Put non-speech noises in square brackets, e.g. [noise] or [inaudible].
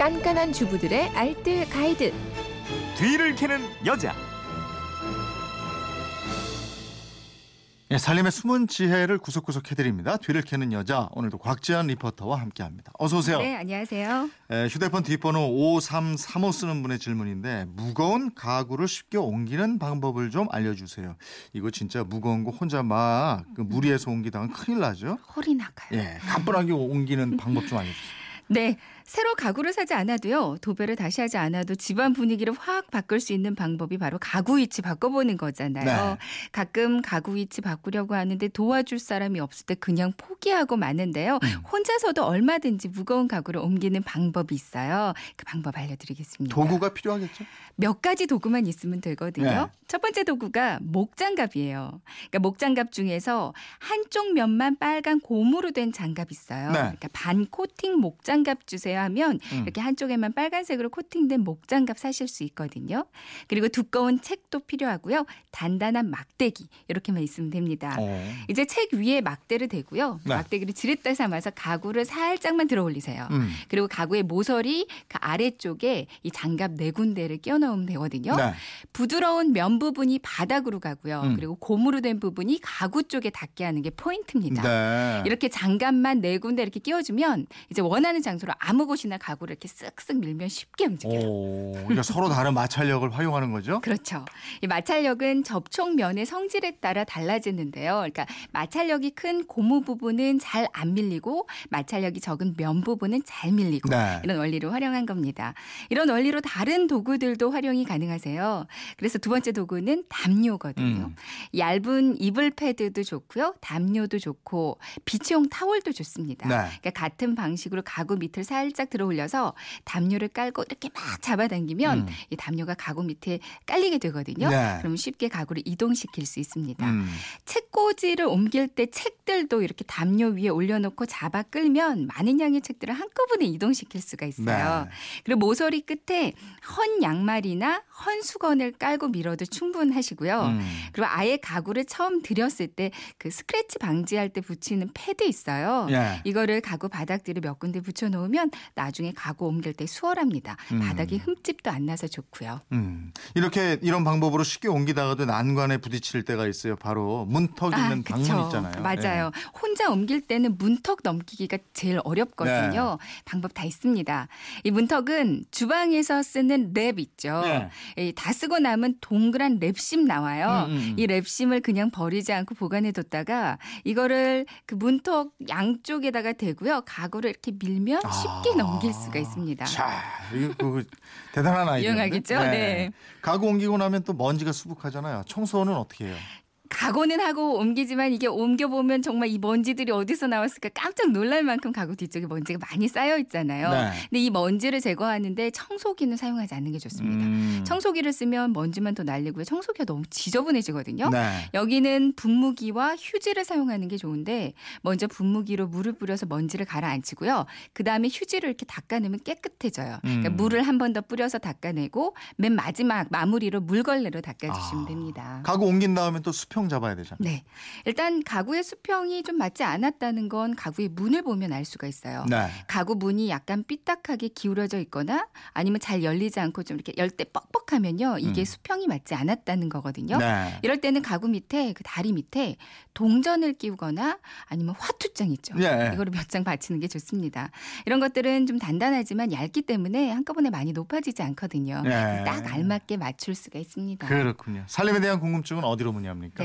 깐깐한 주부들의 알뜰 가이드. 뒤를 캐는 여자. 예, 살림의 숨은 지혜를 구석구석 해드립니다. 뒤를 캐는 여자 오늘도 곽지연 리포터와 함께합니다. 어서 오세요. 네, 안녕하세요. 에, 휴대폰 뒷번호 5335 쓰는 분의 질문인데 무거운 가구를 쉽게 옮기는 방법을 좀 알려주세요. 이거 진짜 무거운 거 혼자 막 그 무리해서 옮기다가 큰일 나죠. 허리 나가요. 예, 가뿐하게 옮기는 방법 좀 알려주세요. [laughs] 네, 새로 가구를 사지 않아도요, 도배를 다시 하지 않아도 집안 분위기를 확 바꿀 수 있는 방법이 바로 가구 위치 바꿔보는 거잖아요. 네. 가끔 가구 위치 바꾸려고 하는데 도와줄 사람이 없을 때 그냥 포기하고 마는데요. 음. 혼자서도 얼마든지 무거운 가구를 옮기는 방법이 있어요. 그 방법 알려드리겠습니다. 도구가 필요하겠죠. 몇 가지 도구만 있으면 되거든요. 네. 첫 번째 도구가 목장갑이에요. 그러니까 목장갑 중에서 한쪽 면만 빨간 고무로 된 장갑 있어요. 네. 그러니까 반 코팅 목장갑 주세요 하면 음. 이렇게 한쪽에만 빨간색으로 코팅된 목장갑 사실 수 있거든요. 그리고 두꺼운 책도 필요하고요. 단단한 막대기 이렇게만 있으면 됩니다. 어. 이제 책 위에 막대를 대고요. 네. 막대기를 지렛대 삼아서 가구를 살짝만 들어 올리세요. 음. 그리고 가구의 모서리 그 아래쪽에 이 장갑 네 군데를 끼워 넣으면 되거든요. 네. 부드러운 면 부분이 바닥으로 가고요. 음. 그리고 고무로 된 부분이 가구 쪽에 닿게 하는 게 포인트입니다. 네. 이렇게 장갑만 네 군데 이렇게 끼워주면 이제 원하는 장소로 아무 곳이나 가구를 이렇게 쓱쓱 밀면 쉽게 움직여요. 오, 그러니까 서로 다른 마찰력을 활용하는 거죠. [laughs] 그렇죠. 이 마찰력은 접촉 면의 성질에 따라 달라지는데요. 그러니까 마찰력이 큰 고무 부분은 잘 안 밀리고 마찰력이 적은 면 부분은 잘 밀리고 네. 이런 원리로 활용한 겁니다. 이런 원리로 다른 도구들도 활용이 가능하세요. 그래서 두 번째 도구는 담요거든요. 음. 얇은 이불 패드도 좋고요. 담요도 좋고 비치용 타월도 좋습니다. 네. 그러니까 같은 방식으로 가구 밑을 살짝 들어 올려서 담요를 깔고 이렇게 막 잡아당기면 음. 이 담요가 가구 밑에 깔리게 되거든요. 네. 그럼 쉽게 가구를 이동시킬 수 있습니다. 음. 책꽂이를 옮길 때 책들도 이렇게 담요 위에 올려놓고 잡아 끌면 많은 양의 책들을 한꺼번에 이동시킬 수가 있어요. 네. 그리고 모서리 끝에 헌 양말이나 헌 수건을 깔고 밀어도 충분하시고요. 음. 그리고 아예 가구를 처음 들였을 때 그 스크래치 방지할 때 붙이는 패드 있어요. 예. 이거를 가구 바닥뒤에 몇 군데 붙여놓으면 나중에 가구 옮길 때 수월합니다. 음. 바닥에 흠집도 안 나서 좋고요. 음. 이렇게 이런 방법으로 쉽게 옮기다가도 난관에 부딪힐 때가 있어요. 바로 문턱 있는 방문 그쵸. 있잖아요. 맞아요. 혼자 옮길 때는 문턱 넘기기가 제일 어렵거든요. 네. 방법 다 있습니다. 이 문턱은 주방에서 쓰는 랩 있죠. 네. 이 다 쓰고 나면 동그란 랩심 나와요. 음, 음, 음. 이 랩심을 그냥 버리지 않고 보관해 뒀다가 이거를 그 문턱 양쪽에다가 대고요. 가구를 이렇게 밀면 쉽게 아. 넘길 수가 있습니다. 자, 이거 그 대단한 아이디어. 유용하겠죠? 네. 가구 옮기고 나면 또 먼지가 수북하잖아요. 청소는 어떻게 해요? 각오는 하고 옮기지만 이게 옮겨보면 정말 이 먼지들이 어디서 나왔을까 깜짝 놀랄 만큼 가구 뒤쪽에 먼지가 많이 쌓여 있잖아요. 네. 근데 이 먼지를 제거하는데 청소기는 사용하지 않는 게 좋습니다. 음. 청소기를 쓰면 먼지만 더 날리고요. 청소기가 너무 지저분해지거든요. 네. 여기는 분무기와 휴지를 사용하는 게 좋은데 먼저 분무기로 물을 뿌려서 먼지를 가라앉히고요. 그 다음에 휴지로 이렇게 닦아내면 깨끗해져요. 그러니까 음. 물을 한 번 더 뿌려서 닦아내고 맨 마지막 마무리로 물걸레로 닦아주시면 아. 됩니다. 가구 옮긴 다음에 또 수평 잡아야 되잖아요. 네. 일단 가구의 수평이 좀 맞지 않았다는 건 가구의 문을 보면 알 수가 있어요. 네. 가구 문이 약간 삐딱하게 기울어져 있거나 아니면 잘 열리지 않고 좀 이렇게 열때 뻑뻑하면요. 이게 음. 수평이 맞지 않았다는 거거든요. 네. 이럴 때는 가구 밑에 그 다리 밑에 동전을 끼우거나 아니면 화투장 있죠. 예. 이거를 몇 장 받치는 게 좋습니다. 이런 것들은 좀 단단하지만 얇기 때문에 한꺼번에 많이 높아지지 않거든요. 예. 딱 알맞게 맞출 수가 있습니다. 그렇군요. 살림에 대한 궁금증은 어디로 문의합니까?